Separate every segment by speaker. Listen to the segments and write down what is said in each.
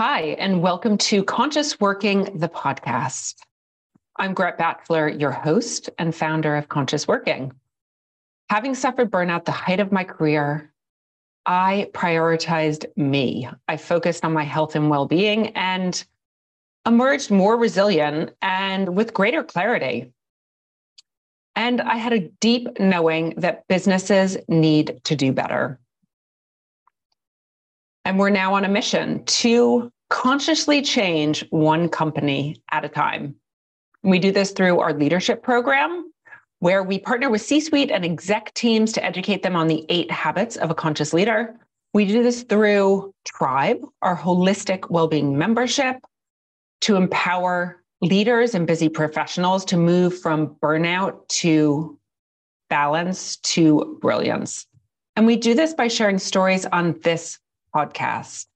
Speaker 1: Hi, and welcome to Conscious Working, the podcast. I'm Gret Batzler, your host and founder of Conscious Working. Having suffered burnout the height of my career, I prioritized me. I focused on my health and well being and emerged more resilient and with greater clarity. And I had a deep knowing that businesses need to do better. And we're now on a mission to consciously change one company at a time. We do this through our leadership program, where we partner with C suite and exec teams to educate them on the eight habits of a conscious leader. We do this through Tribe, our holistic well-being membership, to empower leaders and busy professionals to move from burnout to balance to brilliance. And we do this by sharing stories on this podcast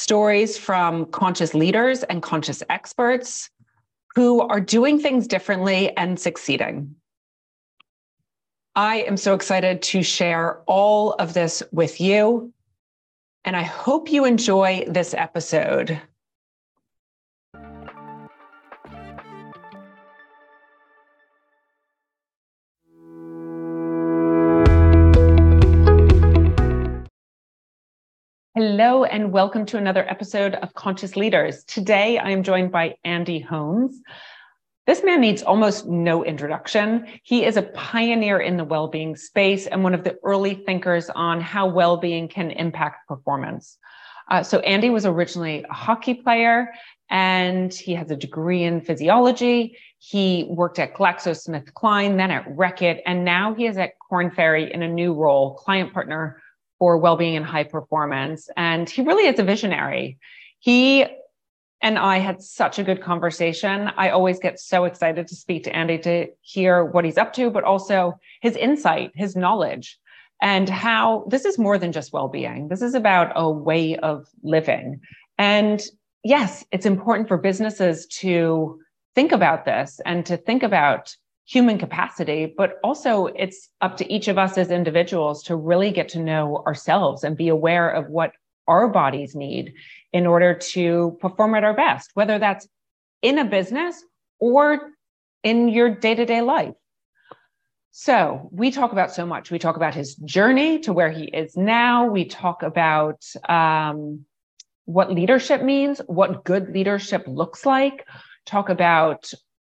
Speaker 1: stories from conscious leaders and conscious experts who are doing things differently and succeeding. I am so excited to share all of this with you. And I hope you enjoy this episode. Hello, and welcome to another episode of Conscious Leaders. Today, I am joined by Andy Holmes. This man needs almost no introduction. He is a pioneer in the well being space and one of the early thinkers on how well being can impact performance. Uh, so, Andy was originally a hockey player and he has a degree in physiology. He worked at GlaxoSmithKline, then at Reckitt, and now he is at Korn Ferry in a new role, client partner for well-being and high performance. And he really is a visionary. He and i had such a good conversation. I always get so excited to speak to andy to hear what he's up to but also his insight his knowledge and how this is more than just well-being. This is about a way of living. And yes it's important for businesses to think about this and to think about human capacity, but also it's up to each of us as individuals to really get to know ourselves and be aware of what our bodies need in order to perform at our best, whether that's in a business or in your day to day life. So we talk about so much. We talk about his journey to where he is now. We talk about um, what leadership means, what good leadership looks like. Talk about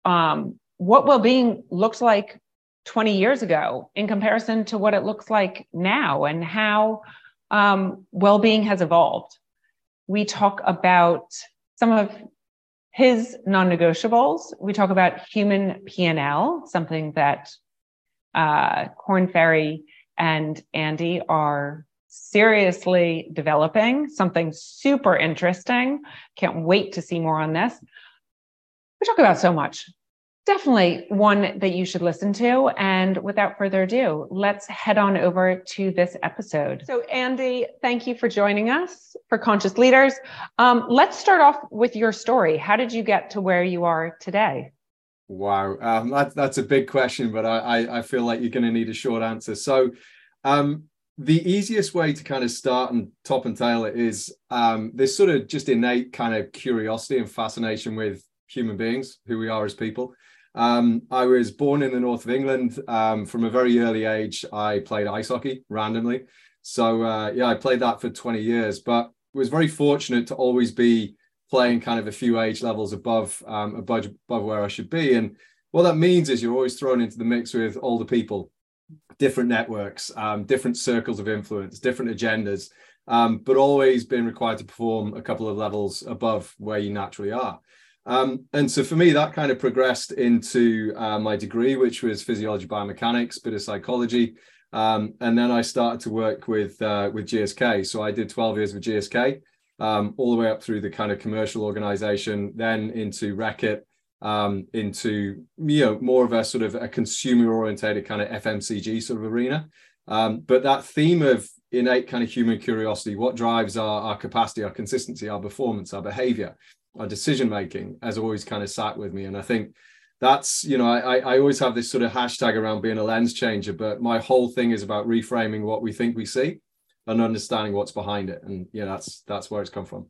Speaker 1: um, what well-being looks like 20 years ago in comparison to what it looks like now and how um, well-being has evolved. We talk about some of his non-negotiables. We talk about human p&l something that uh, korn ferry and andy are seriously developing something super interesting. Can't wait to see more on this. We talk about so much Definitely one that you should listen to. And without further ado, let's head on over to this episode. So, Andy, thank you for joining us for Conscious Leaders. Um, let's start off with your story. How did you get to where you are today?
Speaker 2: Wow, um, that, that's a big question, but I, I feel like you're going to need a short answer. So, um, the easiest way to kind of start and top and tail it is um, this sort of just innate kind of curiosity and fascination with human beings, who we are as people. Um, I was born in the north of England. Um, from a very early age, I played ice hockey randomly. So uh, yeah, I played that for 20 years, but was very fortunate to always be playing kind of a few age levels above um, above, above where I should be. And what that means is you're always thrown into the mix with older people, different networks, um, different circles of influence, different agendas, um, but always being required to perform a couple of levels above where you naturally are. Um, and so for me, that kind of progressed into uh, my degree, which was physiology biomechanics, bit of psychology. Um, and then I started to work with uh, with GSK. So I did 12 years with GSK, um, all the way up through the kind of commercial organization, then into Reckitt, um, into you know more of a sort of a consumer orientated kind of FMCG sort of arena. Um, but that theme of innate kind of human curiosity, what drives our, our capacity, our consistency, our performance, our behavior, our decision making has always kind of sat with me. And I think that's, you know, I, I always have this sort of hashtag around being a lens changer, but my whole thing is about reframing what we think we see and understanding what's behind it. And yeah, that's that's where it's come from.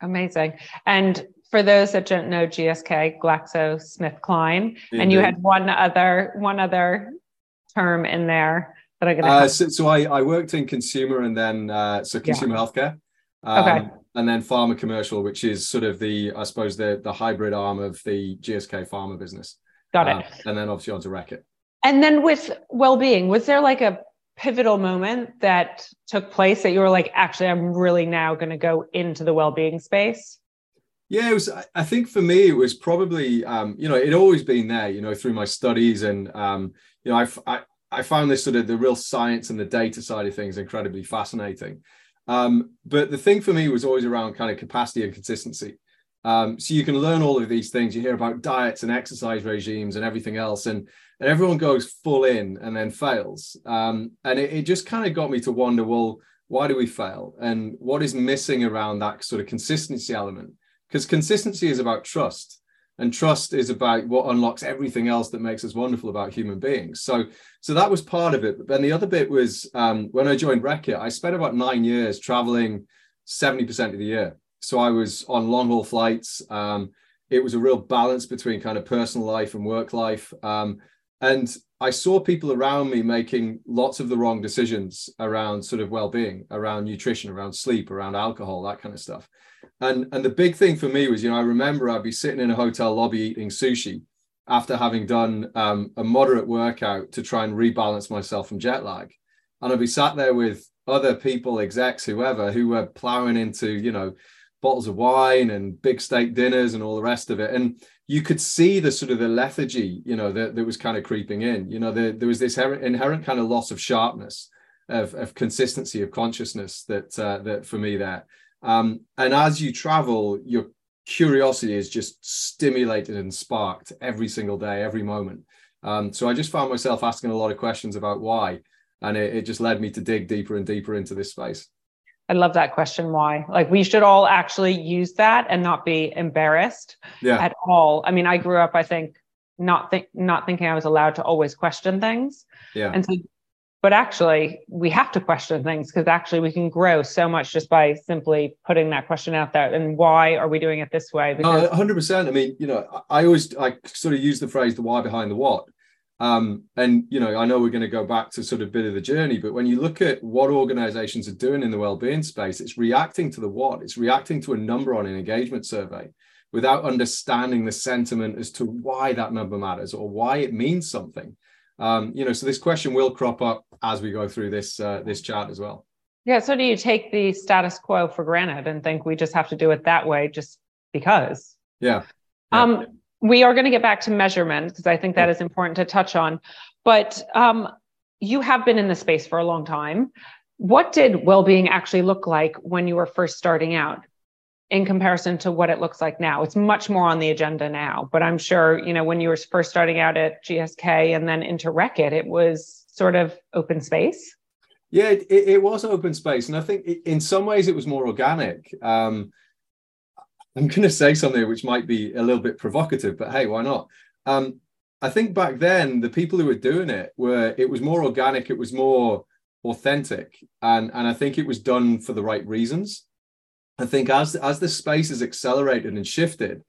Speaker 1: Amazing. And for those that don't know GSK, GlaxoSmithKline, and you had one other one other term in there that I'm to.
Speaker 2: Uh, so, so I, I worked in consumer and then uh, so consumer yeah. healthcare. Um, okay. And then pharma commercial, which is sort of the I suppose the the hybrid arm of the GSK pharma business.
Speaker 1: Got it.
Speaker 2: Uh, and then obviously onto Reckitt.
Speaker 1: And then with well-being, was there like a pivotal moment that took place that you were like, actually, I'm really now going to go into the well-being space?
Speaker 2: Yeah, it was. I think for me, it was probably, um, you know, it always been there, you know, through my studies, and um, you know, I, I, I found this sort of the real science and the data side of things incredibly fascinating. Um, but the thing for me was always around kind of capacity and consistency. Um, so you can learn all of these things. You hear about diets and exercise regimes and everything else, and and everyone goes full in and then fails. Um, and it, it just kind of got me to wonder, well, why do we fail, and what is missing around that sort of consistency element? Because consistency is about trust, and trust is about what unlocks everything else that makes us wonderful about human beings. So, so that was part of it. But then the other bit was um, when I joined Reckitt, I spent about nine years traveling seventy percent of the year so I was on long haul flights. Um, it was a real balance between kind of personal life and work life. Um, and I saw people around me making lots of the wrong decisions around sort of well-being, around nutrition, around sleep, around alcohol, that kind of stuff. And and the big thing for me was, you know, I remember I'd be sitting in a hotel lobby eating sushi after having done um, a moderate workout to try and rebalance myself from jet lag, and I'd be sat there with other people, execs, whoever, who were plowing into, you know, bottles of wine and big steak dinners and all the rest of it. And you could see the sort of the lethargy, you know, that, that was kind of creeping in. You know, the, there was this inherent kind of loss of sharpness, of, of consistency of consciousness that uh, that for me there. Um, and as you travel, your curiosity is just stimulated and sparked every single day, every moment. Um, so I just found myself asking a lot of questions about why, and it, it just led me to dig deeper and deeper into this space.
Speaker 1: I love that question. Why? Like we should all actually use that and not be embarrassed yeah. at all. I mean, I grew up, I think, not think not thinking I was allowed to always question things.
Speaker 2: Yeah.
Speaker 1: And so, but actually, we have to question things because actually we can grow so much just by simply putting that question out there. And why are we doing it this way?
Speaker 2: Because- 100%. I mean, you know, I always I sort of use the phrase the why behind the what. Um, and you know, I know we're going to go back to sort of bit of the journey, but when you look at what organizations are doing in the well-being space, it's reacting to the what, it's reacting to a number on an engagement survey without understanding the sentiment as to why that number matters or why it means something. Um, you know, so this question will crop up as we go through this uh, this chart as well.
Speaker 1: Yeah. So do you take the status quo for granted and think we just have to do it that way just because?
Speaker 2: Yeah. yeah.
Speaker 1: Um, we are going to get back to measurement because I think that is important to touch on. But um, you have been in the space for a long time. What did well-being actually look like when you were first starting out? In comparison to what it looks like now. It's much more on the agenda now, but I'm sure, you know, when you were first starting out at GSK and then into Reckitt, it was sort of open space.
Speaker 2: Yeah, it, it was open space. And I think in some ways it was more organic. Um, I'm going to say something which might be a little bit provocative, but hey, why not? Um, I think back then the people who were doing it were it was more organic, it was more authentic, and and I think it was done for the right reasons. I think as as the space has accelerated and shifted,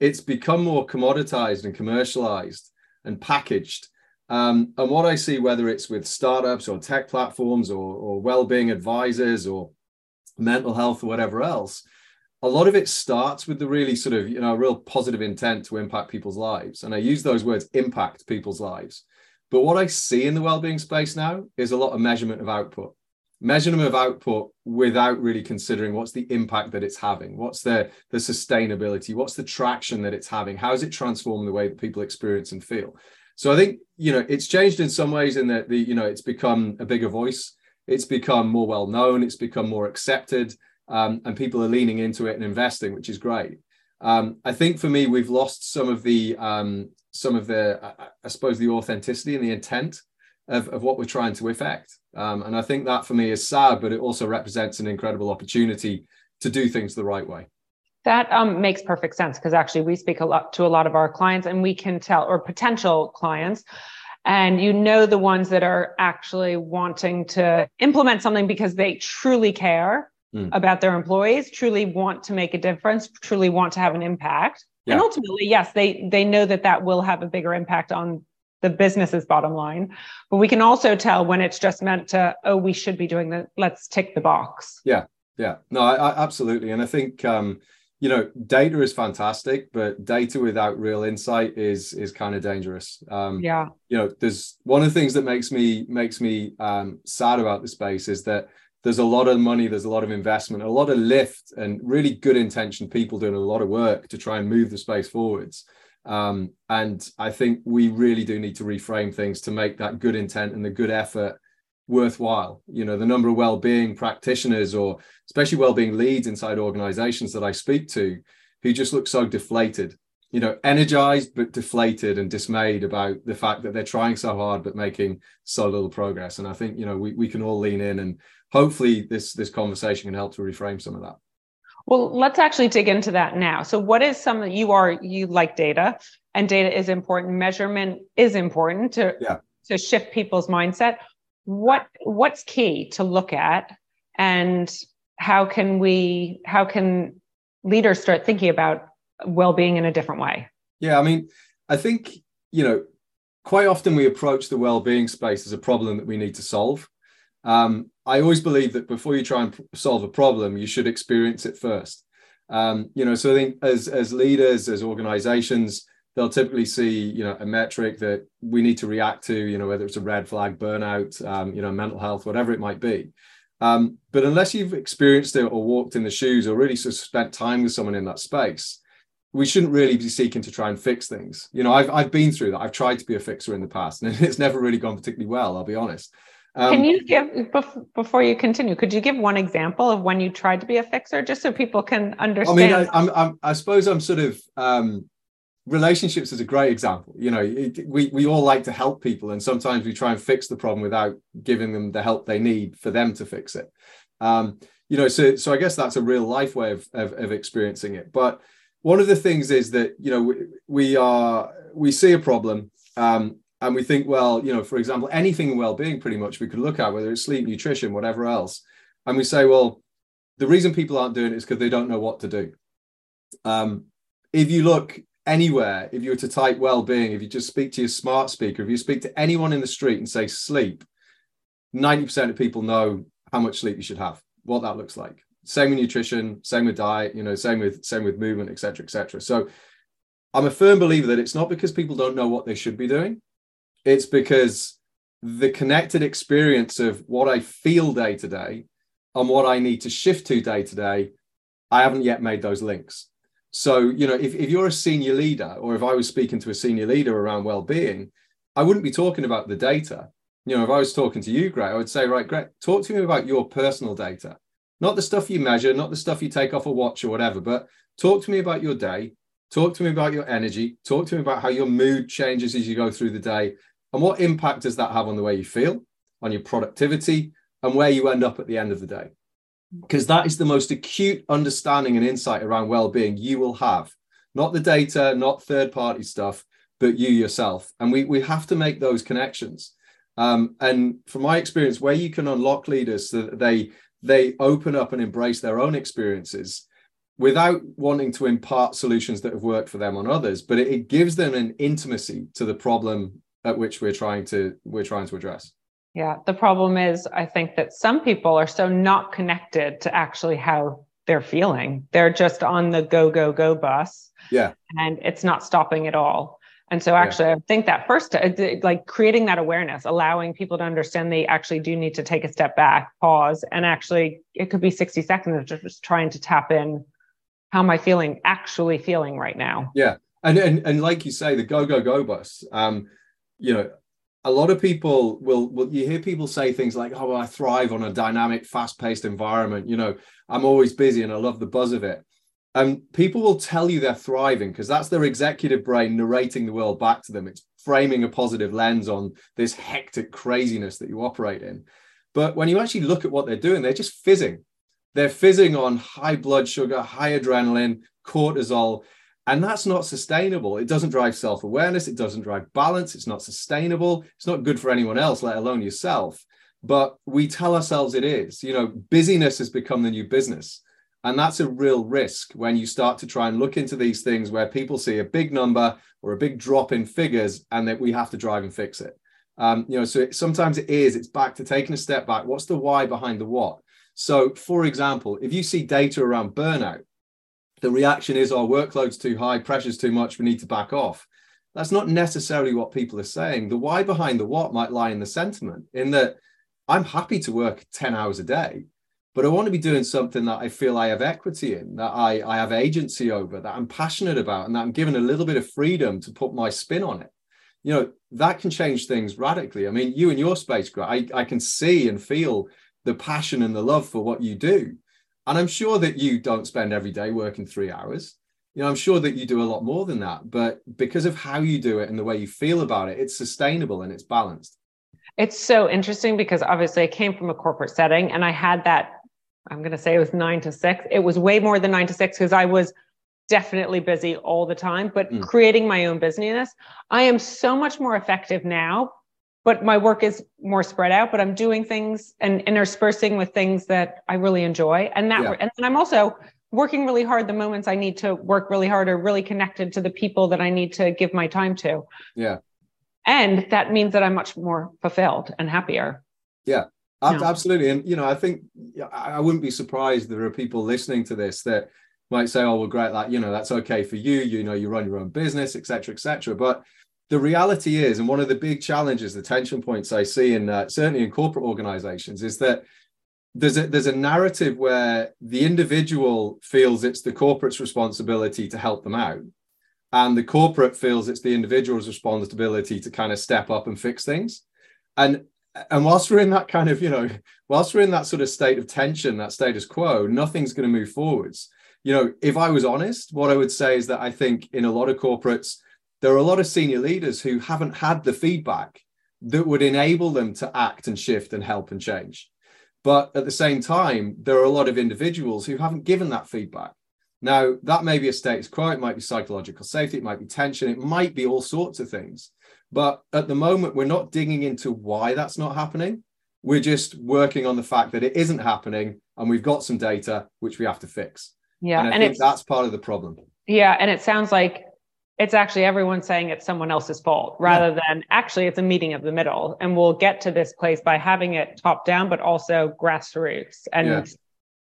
Speaker 2: it's become more commoditized and commercialized and packaged. Um, and what I see, whether it's with startups or tech platforms or, or well-being advisors or mental health or whatever else, a lot of it starts with the really sort of you know real positive intent to impact people's lives. And i use those words impact people's lives. But what i see in the well-being space now is a lot of measurement of output measurement of output without really considering what's the impact that it's having. What's the the sustainability? What's the traction that it's having? How is it transforming the way that people experience and feel? So i think you know it's changed in some ways in that the you know it's become a bigger voice. It's become more well known. It's become more accepted. Um, and people are leaning into it and investing, which is great. Um, I think for me, we've lost some of the um, some of the I, I, suppose the authenticity and the intent of, of what we're trying to effect. Um, and I think that for me is sad, but it also represents an incredible opportunity to do things the right way.
Speaker 1: That um, makes perfect sense because actually we speak a lot to a lot of our clients and we can tell, or potential clients, and you know the ones that are actually wanting to implement something because they truly care mm. about their employees, truly want to make a difference, truly want to have an impact. Yeah. And ultimately, yes, they they know that that will have a bigger impact on the business's bottom line. But we can also tell when it's just meant to, oh, we should be doing that. Let's tick the box.
Speaker 2: Yeah, yeah, no, I, I, absolutely. And I think um, you know, data is fantastic, but data without real insight is is kind of dangerous.
Speaker 1: Um, yeah,
Speaker 2: you know, there's one of the things that makes me makes me um, sad about the space is that there's a lot of money, there's a lot of investment, a lot of lift, and really good intentioned people doing a lot of work to try and move the space forwards. Um, and I think we really do need to reframe things to make that good intent and the good effort worthwhile. You know, the number of well-being practitioners or especially well-being leads inside organizations that I speak to who just look so deflated, you know, energized but deflated and dismayed about the fact that they're trying so hard but making so little progress. And I think, you know, we, we can all lean in and hopefully this this conversation can help to reframe some of that.
Speaker 1: Well, let's actually dig into that now. So, what is some that you are you like data, and data is important. Measurement is important to yeah. to shift people's mindset. What what's key to look at, and how can we how can leaders start thinking about well-being in a different way?
Speaker 2: Yeah, I mean, I think you know, quite often we approach the well-being space as a problem that we need to solve. Um, I always believe that before you try and solve a problem, you should experience it first. Um, you know, so I think as as leaders, as organizations, they'll typically see you know a metric that we need to react to. You know, whether it's a red flag, burnout, um, you know, mental health, whatever it might be. Um, but unless you've experienced it or walked in the shoes or really sort of spent time with someone in that space, we shouldn't really be seeking to try and fix things. You know, I've I've been through that. I've tried to be a fixer in the past, and it's never really gone particularly well. I'll be honest.
Speaker 1: Um, Can you give before you continue? Could you give one example of when you tried to be a fixer, just so people can understand?
Speaker 2: I mean, I, I'm, I'm, I suppose I'm sort of um, relationships is a great example. You know, it, we we all like to help people, and sometimes we try and fix the problem without giving them the help they need for them to fix it. Um, you know, so so I guess that's a real life way of, of, of experiencing it. But one of the things is that you know we, we are we see a problem um, and we think, well, you know, for example, anything in well-being, pretty much we could look at, whether it's sleep, nutrition, whatever else, and we say, well, the reason people aren't doing it is because they don't know what to do. Um, if you look anywhere, if you were to type well-being, if you just speak to your smart speaker, if you speak to anyone in the street and say sleep, 90% of people know how much sleep you should have, what that looks like. Same with nutrition, same with diet, you know, same with same with movement, etc., etc. So I'm a firm believer that it's not because people don't know what they should be doing it's because the connected experience of what I feel day to day and what I need to shift to day to day, I haven't yet made those links. So, you know, if, if you're a senior leader, or if I was speaking to a senior leader around well-being, I wouldn't be talking about the data. You know, if I was talking to you, Greg, I would say, right, Greg, talk to me about your personal data, not the stuff you measure, not the stuff you take off a watch or whatever, but talk to me about your day. Talk to me about your energy. Talk to me about how your mood changes as you go through the day and what impact does that have on the way you feel, on your productivity, and where you end up at the end of the day? Because that is the most acute understanding and insight around well being you will have, not the data, not third party stuff, but you yourself. And we, we have to make those connections. Um, and from my experience, where you can unlock leaders so that they they open up and embrace their own experiences without wanting to impart solutions that have worked for them on others, but it, it gives them an intimacy to the problem at which we're trying to we're trying to address.
Speaker 1: Yeah the problem is i think that some people are so not connected to actually how they're feeling. They're just on the go go go bus.
Speaker 2: Yeah.
Speaker 1: And it's not stopping at all. And so actually yeah. i think that first uh, like creating that awareness allowing people to understand they actually do need to take a step back pause and actually it could be 60 seconds of just trying to tap in how am i feeling actually feeling right now?
Speaker 2: Yeah. And and, and like you say the go go go bus um you know, a lot of people will, will you hear people say things like, oh, I thrive on a dynamic, fast paced environment. You know, I'm always busy and I love the buzz of it. And people will tell you they're thriving because that's their executive brain narrating the world back to them. It's framing a positive lens on this hectic craziness that you operate in. But when you actually look at what they're doing, they're just fizzing. They're fizzing on high blood sugar, high adrenaline, cortisol, and that's not sustainable. It doesn't drive self awareness. It doesn't drive balance. It's not sustainable. It's not good for anyone else, let alone yourself. but we tell ourselves it is. You know, busyness has become the new business. And that's a real risk when you start to try and look into these things where people see a big number or a big drop in figures and that we have to drive and fix it. Um, you know, so it, sometimes it is, it's back to taking a step back. What's the why behind the what? So, for example, if you see data around burnout, the reaction is, our workload's too high, pressure's too much, we need to back off. That's not necessarily what people are saying. The why behind the what might lie in the sentiment, in that I'm happy to work 10 hours a day, but I want to be doing something that I feel I have equity in, that I, I have agency over, that I'm passionate about, and that I'm given a little bit of freedom to put my spin on it. You know, that can change things radically. I mean, you and your space, I, I can see and feel the passion and the love for what you do. And I'm sure that you don't spend every day working three hours. You know, I'm sure that you do a lot more than that. But because of how you do it and the way you feel about it, it's sustainable and it's balanced.
Speaker 1: It's so interesting because obviously I came from a corporate setting and I had that I'm going to say it was nine to six. It was way more than nine to six because I was definitely busy all the time, but mm. creating my own business, I am so much more effective now. But my work is more spread out, but I'm doing things and interspersing with things that I really enjoy. And that, yeah. and I'm also working really hard the moments I need to work really hard or really connected to the people that I need to give my time to.
Speaker 2: Yeah.
Speaker 1: And that means that I'm much more fulfilled and happier.
Speaker 2: Yeah. No. Absolutely. And, you know, I think I wouldn't be surprised there are people listening to this that might say, oh, well, great, that, you know, that's okay for you. You know, you run your own business, etc., etc. But the reality is, and one of the big challenges, the tension points I see in uh, certainly in corporate organizations is that there's a, there's a narrative where the individual feels it's the corporate's responsibility to help them out. And the corporate feels it's the individual's responsibility to kind of step up and fix things. And and whilst we're in that kind of, you know, whilst we're in that sort of state of tension, that status quo, nothing's going to move forwards. You know, if I was honest, what I would say is that I think in a lot of corporates, there are a lot of senior leaders who haven't had the feedback that would enable them to act and shift and help and change. But at the same time, there are a lot of individuals who haven't given that feedback. Now, that may be a status quo, it might be psychological safety, it might be tension, it might be all sorts of things. But at the moment, we're not digging into why that's not happening. We're just working on the fact that it isn't happening, and we've got some data which we have to fix.
Speaker 1: Yeah,
Speaker 2: and I and think that's part of the problem.
Speaker 1: Yeah, and it sounds like it's actually everyone saying it's someone else's fault rather yeah. than actually it's a meeting of the middle. And we'll get to this place by having it top down, but also grassroots and yeah.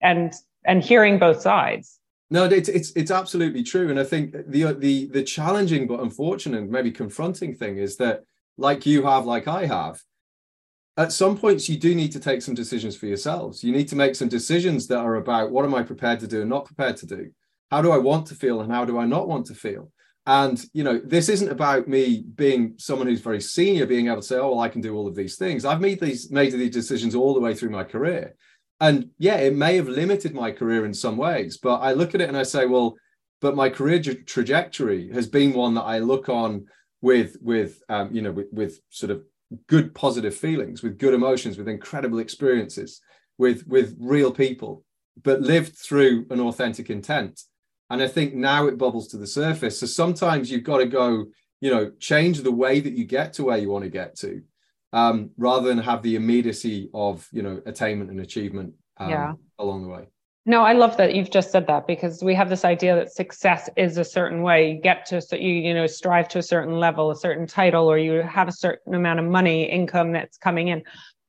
Speaker 1: and and hearing both sides.
Speaker 2: No, it's it's it's absolutely true, and I think the the the challenging but unfortunate, maybe confronting thing is that, like you have, like I have, at some points you do need to take some decisions for yourselves. You need to make some decisions that are about what am I prepared to do and not prepared to do. How do I want to feel and how do I not want to feel? And you know, this isn't about me being someone who's very senior, being able to say, "Oh, well, I can do all of these things." I've made these made these decisions all the way through my career, and yeah, it may have limited my career in some ways, but I look at it and I say, well, but my career tra- trajectory has been one that I look on with with um, you know with, with sort of good positive feelings, with good emotions, with incredible experiences, with with real people, but lived through an authentic intent. And I think now it bubbles to the surface. So sometimes you've got to go, you know, change the way that you get to where you want to get to um, rather than have the immediacy of you know attainment and achievement um, yeah. along the way.
Speaker 1: No, I love that you've just said that because we have this idea that success is a certain way. You get to so you you know strive to a certain level, a certain title, or you have a certain amount of money income that's coming in.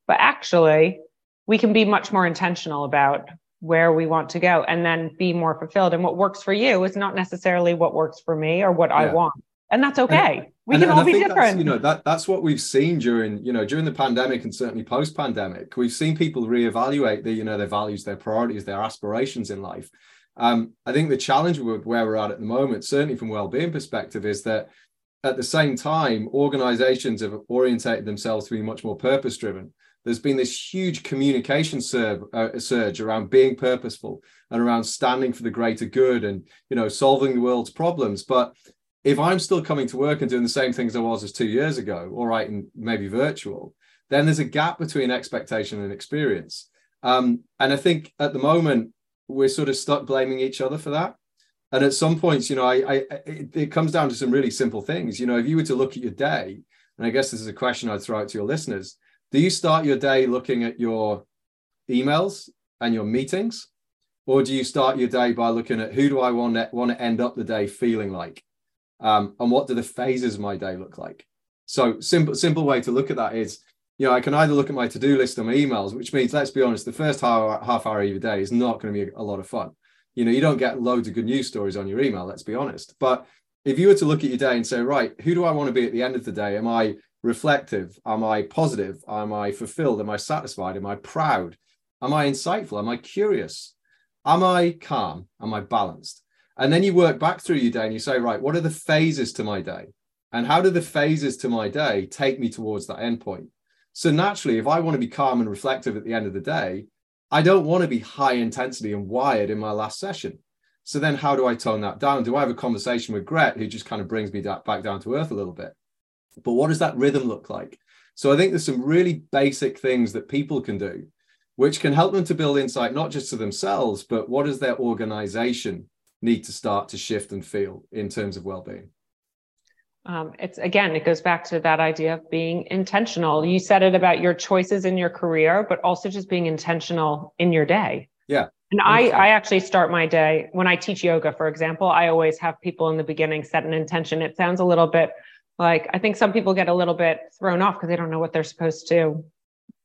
Speaker 1: But actually, we can be much more intentional about where we want to go and then be more fulfilled. And what works for you is not necessarily what works for me or what yeah. I want. And that's okay. And, we and, can all be different.
Speaker 2: You know, that that's what we've seen during, you know, during the pandemic and certainly post-pandemic. We've seen people reevaluate their, you know, their values, their priorities, their aspirations in life. Um, I think the challenge with where we're at at the moment, certainly from well-being perspective, is that at the same time, organizations have orientated themselves to be much more purpose-driven. There's been this huge communication surge, uh, surge around being purposeful and around standing for the greater good and you know solving the world's problems. But if I'm still coming to work and doing the same things I was as two years ago, all right, and maybe virtual, then there's a gap between expectation and experience. Um, and I think at the moment we're sort of stuck blaming each other for that. And at some points, you know, I, I it, it comes down to some really simple things. You know, if you were to look at your day, and I guess this is a question I'd throw out to your listeners, Do you start your day looking at your emails and your meetings? Or do you start your day by looking at who do I want to, want to end up the day feeling like? Um, and what do the phases of my day look like? So simple, simple way to look at that is, you know, I can either look at my to-do list or my emails, which means, let's be honest, the first half, half hour of your day is not going to be a lot of fun. You know, you don't get loads of good news stories on your email, let's be honest. But if you were to look at your day and say, right, who do I want to be at the end of the day? Am I reflective? Am I positive? Am I fulfilled? Am I satisfied? Am I proud? Am I insightful? Am I curious? Am I calm? Am I balanced? And then you work back through your day and you say, right, what are the phases to my day? And how do the phases to my day take me towards that endpoint? So naturally, if I want to be calm and reflective at the end of the day, I don't want to be high intensity and wired in my last session. So then how do I tone that down? Do I have a conversation with Gret who just kind of brings me back down to earth a little bit? But what does that rhythm look like? So I think there's some really basic things that people can do, which can help them to build insight, not just to themselves, but what does their organization need to start to shift and feel in terms of well-being?
Speaker 1: Um, it's again, it goes back to that idea of being intentional. You said it about your choices in your career, but also just being intentional in your day.
Speaker 2: Yeah.
Speaker 1: And I, I actually start my day when I teach yoga, for example, I always have people in the beginning set an intention. It sounds a little bit like I think some people get a little bit thrown off because they don't know what they're supposed to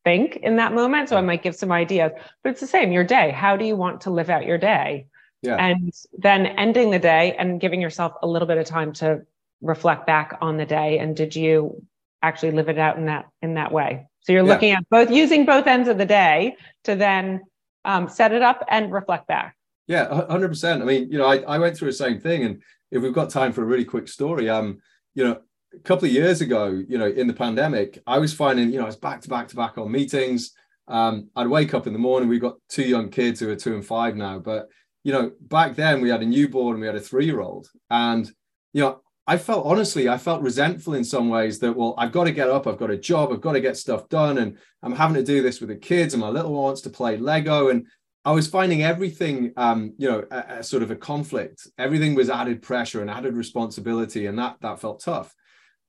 Speaker 1: think in that moment. So I might give some ideas, but it's the same your day. How do you want to live out your day?
Speaker 2: Yeah.
Speaker 1: And then ending the day and giving yourself a little bit of time to reflect back on the day. And did you actually live it out in that in that way? So you're yeah. looking at both using both ends of the day to then um, set it up and reflect back.
Speaker 2: Yeah, 100%. I mean, you know, I, I went through the same thing. And if we've got time for a really quick story, um, you know, a couple of years ago, you know, in the pandemic, I was finding, you know, I was back to back to back on meetings. Um, I'd wake up in the morning. We've got two young kids who are two and five now. But, you know, back then we had a newborn, we had a three year old. And, you know, I felt honestly, I felt resentful in some ways that, well, I've got to get up, I've got a job, I've got to get stuff done. And I'm having to do this with the kids, and my little one wants to play Lego. And I was finding everything, um, you know, a, a sort of a conflict. Everything was added pressure and added responsibility, and that that felt tough.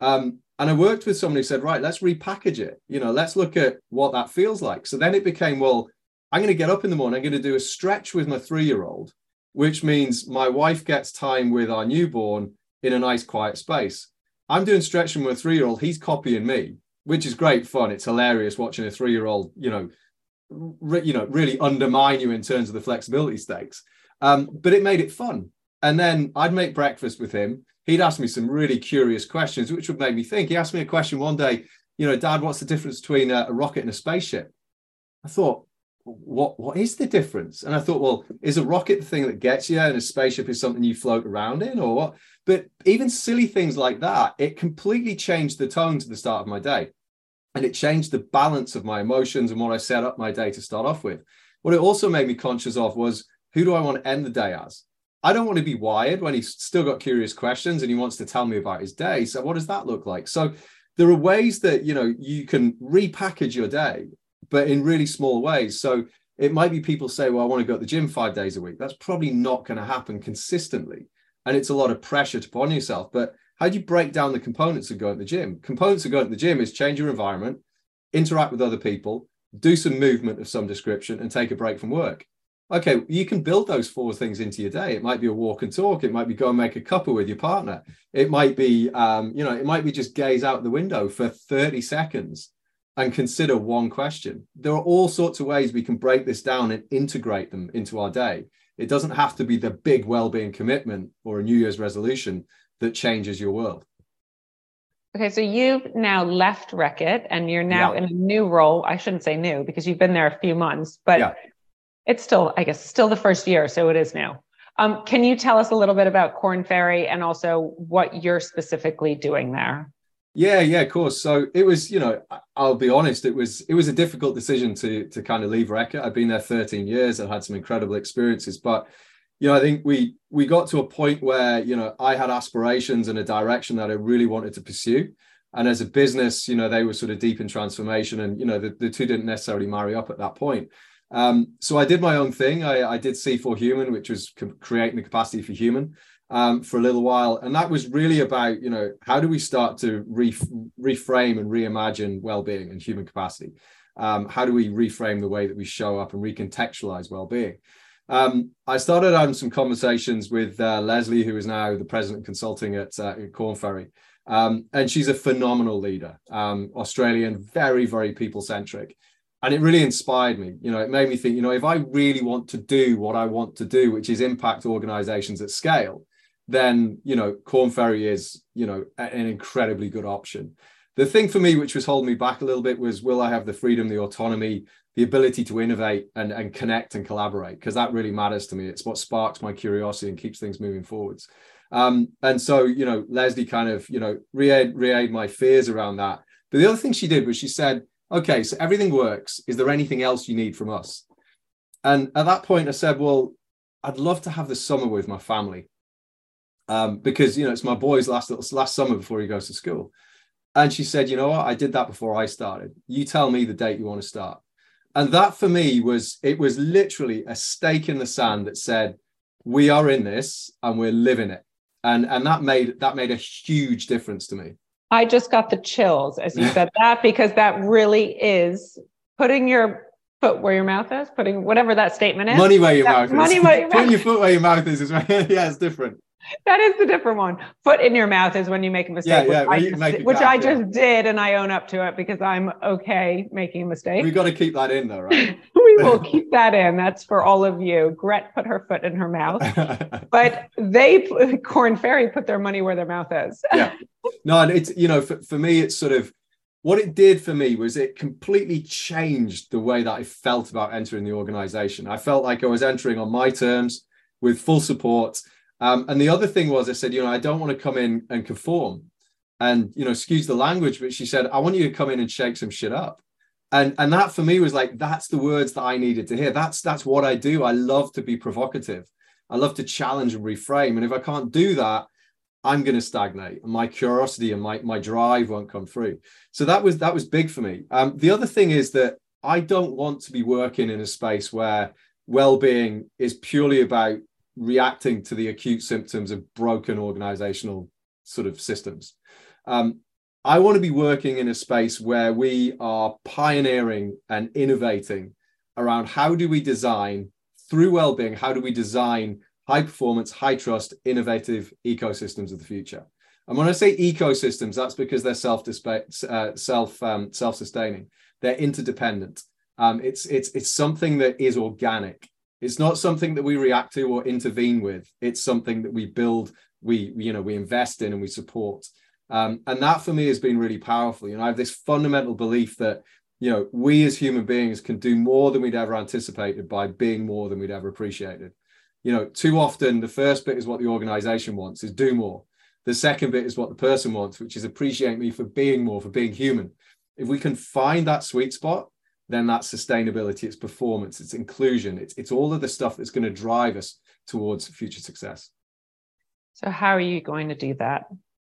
Speaker 2: Um, and I worked with someone who said, right, let's repackage it. You know, let's look at what that feels like. So then it became, well, I'm going to get up in the morning, I'm going to do a stretch with my three year old, which means my wife gets time with our newborn in a nice quiet space. I'm doing stretching with a three year old. He's copying me, which is great fun. It's hilarious watching a three year old, you know, re- you know, really undermine you in terms of the flexibility stakes. Um, but it made it fun. And then I'd make breakfast with him. He'd ask me some really curious questions, which would make me think. He asked me a question one day, you know, Dad, what's the difference between a, a rocket and a spaceship? I thought, what what is the difference? And I thought, well, is a rocket the thing that gets you, and a spaceship is something you float around in, or what? But even silly things like that, it completely changed the tone to the start of my day. And it changed the balance of my emotions and what I set up my day to start off with. What it also made me conscious of was who do I want to end the day as? I don't want to be wired when he's still got curious questions and he wants to tell me about his day. So what does that look like? So there are ways that you know you can repackage your day, but in really small ways. So it might be people say, well, I want to go to the gym five days a week. That's probably not going to happen consistently and it's a lot of pressure to put on yourself. But how do you break down the components of going to the gym? Components of going to the gym is change your environment, interact with other people, do some movement of some description, and take a break from work. Okay, you can build those four things into your day. It might be a walk and talk. It might be go and make a cuppa with your partner. It might be, um, you know, it might be just gaze out the window for 30 seconds and consider one question. There are all sorts of ways we can break this down and integrate them into our day. It doesn't have to be the big well-being commitment or a New Year's resolution that changes your world.
Speaker 1: Okay, so you've now left Reckitt and you're now yeah. in a new role. I shouldn't say new because you've been there a few months, but yeah. It's still, I guess, still the first year, so it is new. Um, can you tell us a little bit about Korn Ferry and also what you're specifically doing there?
Speaker 2: Yeah, yeah, of course. So it was, you know, I'll be honest, it was it was a difficult decision to to kind of leave Reckitt. I've been there 13 years. I've had some incredible experiences, but you know, I think we we got to a point where you know I had aspirations and a direction that I really wanted to pursue. And as a business, you know, they were sort of deep in transformation, and you know, the, the two didn't necessarily marry up at that point. Um, so I did my own thing. I, I did C4 Human, which was creating the capacity for human. um, for a little while, and that was really about you know how do we start to re- reframe and reimagine well-being and human capacity. Um, how do we reframe the way that we show up and recontextualize well-being? Um, I started having some conversations with uh, Leslie, who is now the president consulting at, uh, at Korn Ferry. Um, and she's a phenomenal leader, um, Australian, very, very people centric. And it really inspired me. You know, it made me think, you know, if I really want to do what I want to do, which is impact organizations at scale, then, you know, Korn Ferry is, you know, an incredibly good option. The thing for me, which was holding me back a little bit, was will I have the freedom, the autonomy, the ability to innovate and, and connect and collaborate? Because that really matters to me. It's what sparks my curiosity and keeps things moving forwards. Um, and so, you know, Leslie kind of, you know, re-aid, re my fears around that. But the other thing she did was she said, okay, so everything works. Is there anything else you need from us? And at that point, I said, well, I'd love to have the summer with my family um, because, you know, it's my boy's last, last summer before he goes to school. And she said, you know what? I did that before I started. You tell me the date you want to start. And that for me was, it was literally a stake in the sand that said, we are in this and we're living it and and that made that made a huge difference to me
Speaker 1: i just got the chills as you said that because that really is putting your foot where your mouth is putting whatever that statement is
Speaker 2: money where your mouth money
Speaker 1: is money where your
Speaker 2: putting your foot where your mouth is, is yeah it's different
Speaker 1: that is the different one. Foot in your mouth is when you make a mistake, yeah, yeah, which, I just, which I just did, and I own up to it because I'm okay making a mistake.
Speaker 2: We've got to keep that in, though, right?
Speaker 1: We will keep that in. That's for all of you. Gret put her foot in her mouth, but they, Korn Ferry, put their money where their mouth is.
Speaker 2: yeah, no, and it's you know, for, for me, it's sort of what it did for me was it completely changed the way that I felt about entering the organization. I felt like I was entering on my terms with full support um, and the other thing was, I said, you know, I don't want to come in and conform and, you know, excuse the language, but she said, I want you to come in and shake some shit up. And, and that for me was like, that's the words that I needed to hear. That's, that's what I do. I love to be provocative. I love to challenge and reframe. And if I can't do that, I'm going to stagnate and my curiosity and my, my drive won't come through. So that was, that was big for me. Um, the other thing is that I don't want to be working in a space where well-being is purely about reacting to the acute symptoms of broken organizational sort of systems. Um, I want to be working in a space where we are pioneering and innovating around how do we design through well-being, how do we design high performance, high trust, innovative ecosystems of the future. And when I say ecosystems, that's because they're self uh, self um, self-sustaining. They're interdependent. Um, it's it's it's something that is organic. It's not something that we react to or intervene with. It's something that we build, we you know we invest in and we support. Um, and that for me has been really powerful. You know, I have this fundamental belief that you know we as human beings can do more than we'd ever anticipated by being more than we'd ever appreciated. You know, too often the first bit is what the organization wants is do more. The second bit is what the person wants, which is appreciate me for being more, for being human. If we can find that sweet spot, then that's sustainability, it's performance, it's inclusion, it's, it's all of the stuff that's going to drive us towards future success.
Speaker 1: So, how are you going to do that?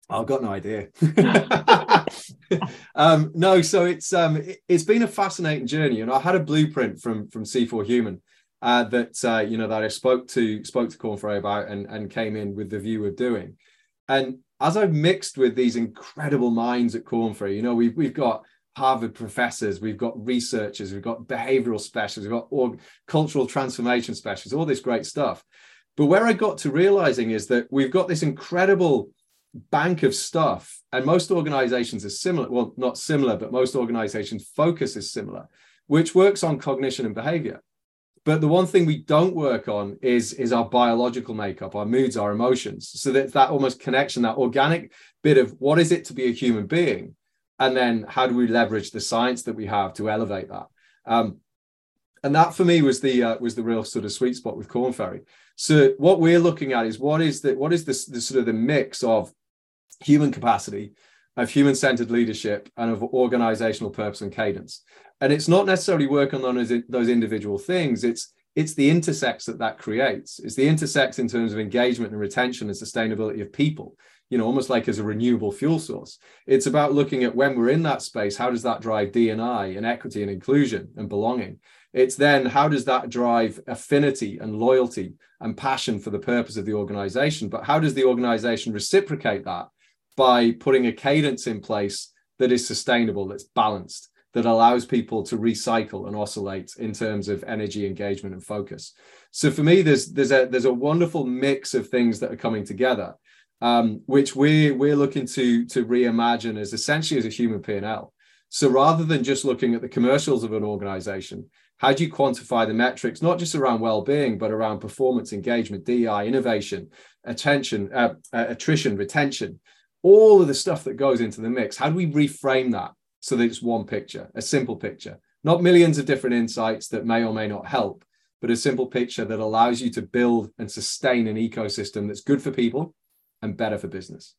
Speaker 2: I've got no idea. um, no, so it's um, it, has been a fascinating journey, and I had a blueprint from from C4 Human uh, that uh, you know that I spoke to spoke to Korn Ferry about and and came in with the view of doing. And as I've mixed with these incredible minds at Korn Ferry, you know, we've we've got Harvard professors, we've got researchers, we've got behavioral specialists, we've got org- cultural transformation specialists, all this great stuff. But where I got to realizing is that we've got this incredible bank of stuff, and most organizations are similar. Well, not similar, but most organizations' focus is similar, which works on cognition and behavior. But the one thing we don't work on is, is our biological makeup, our moods, our emotions. So that that almost connection, that organic bit of what is it to be a human being and then how do we leverage the science that we have to elevate that um, and that for me was the uh, was the real sort of sweet spot with Korn Ferry so what we're looking at is what is the what is this the sort of the mix of human capacity of human centered leadership and of organizational purpose and cadence. And it's not necessarily working on those, individual things. It's it's the intersects that that creates. It's the intersects in terms of engagement and retention and sustainability of people you know almost like as a renewable fuel source. It's about looking at when we're in that space how does that drive d&i and equity and inclusion and belonging? It's then how does that drive affinity and loyalty and passion for the purpose of the organization? But how does the organization reciprocate that by putting a cadence in place that is sustainable, that's balanced, that allows people to recycle and oscillate in terms of energy engagement and focus. So for me, there's there's a there's a wonderful mix of things that are coming together, um, which we're we're looking to to reimagine as essentially as a human P&L. So rather than just looking at the commercials of an organization, how do you quantify the metrics, not just around well-being, but around performance, engagement, DI, innovation, attention, uh, uh, attrition, retention, all of the stuff that goes into the mix? How do we reframe that so that it's one picture, a simple picture, not millions of different insights that may or may not help, but a simple picture that allows you to build and sustain an ecosystem that's good for people and better for business.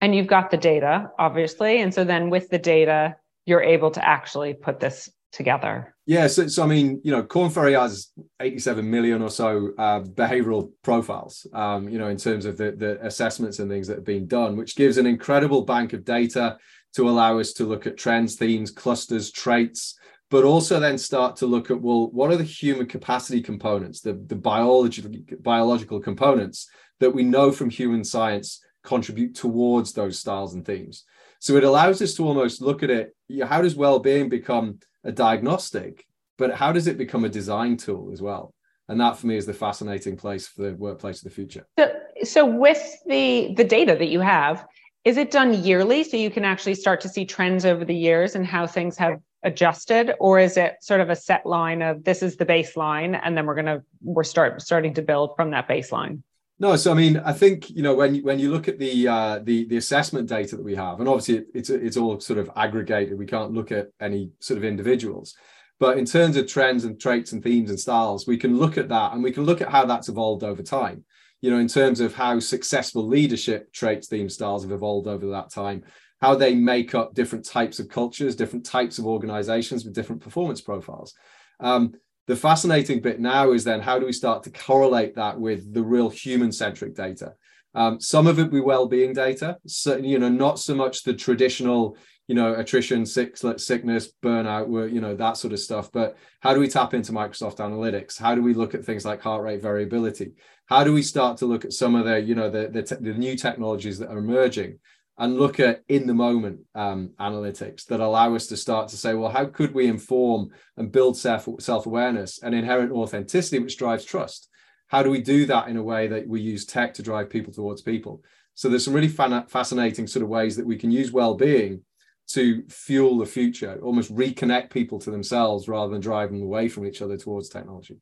Speaker 1: And you've got the data, obviously. And so then with the data, you're able to actually put this together.
Speaker 2: Yeah, so, so I mean, you know, Korn Ferry has 87 million or so uh, behavioral profiles, um, you know, in terms of the, the assessments and things that have been done, which gives an incredible bank of data to allow us to look at trends, themes, clusters, traits, but also then start to look at well, what are the human capacity components, the, the biological biological components that we know from human science contribute towards those styles and themes. So it allows us to almost look at it. How does well-being become a diagnostic, but how does it become a design tool as well? And that for me is the fascinating place for the workplace of the future.
Speaker 1: So, so with the the data that you have, is it done yearly so you can actually start to see trends over the years and how things have adjusted or is it sort of a set line of this is the baseline and then we're to we're start starting to build from that baseline
Speaker 2: no so i mean i think you know when when you look at the uh, the the assessment data that we have and obviously it, it's it's all sort of aggregated we can't look at any sort of individuals but in terms of trends and traits and themes and styles we can look at that and we can look at how that's evolved over time you know, in terms of how successful leadership traits, theme styles have evolved over that time, how they make up different types of cultures, different types of organizations with different performance profiles. Um, the fascinating bit now is then how do we start to correlate that with the real human centric data? Um, some of it be well-being data, so, you know, not so much the traditional, you know, attrition, sick, sickness, burnout, you know, that sort of stuff. But how do we tap into Microsoft Analytics? How do we look at things like heart rate variability? How do we start to look at some of the, you know, the the, te- the new technologies that are emerging and look at in the moment um, analytics that allow us to start to say, well, how could we inform and build self self awareness and inherent authenticity, which drives trust? How do we do that in a way that we use tech to drive people towards people? So there's some really fan- fascinating sort of ways that we can use well-being to fuel the future, almost reconnect people to themselves rather than drive them away from each other towards technology.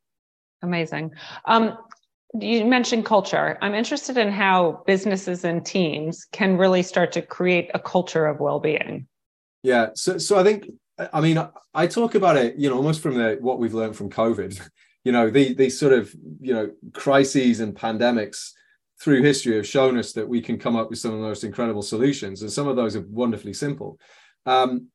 Speaker 1: Amazing. Um, you mentioned culture. I'm interested in how businesses and teams can really start to create a culture of well-being.
Speaker 2: Yeah. So, so I think, I mean, I talk about it, you know, almost from the what we've learned from COVID. You know, the, these sort of, you know, crises and pandemics through history have shown us that we can come up with some of the most incredible solutions, and some of those are wonderfully simple. Um,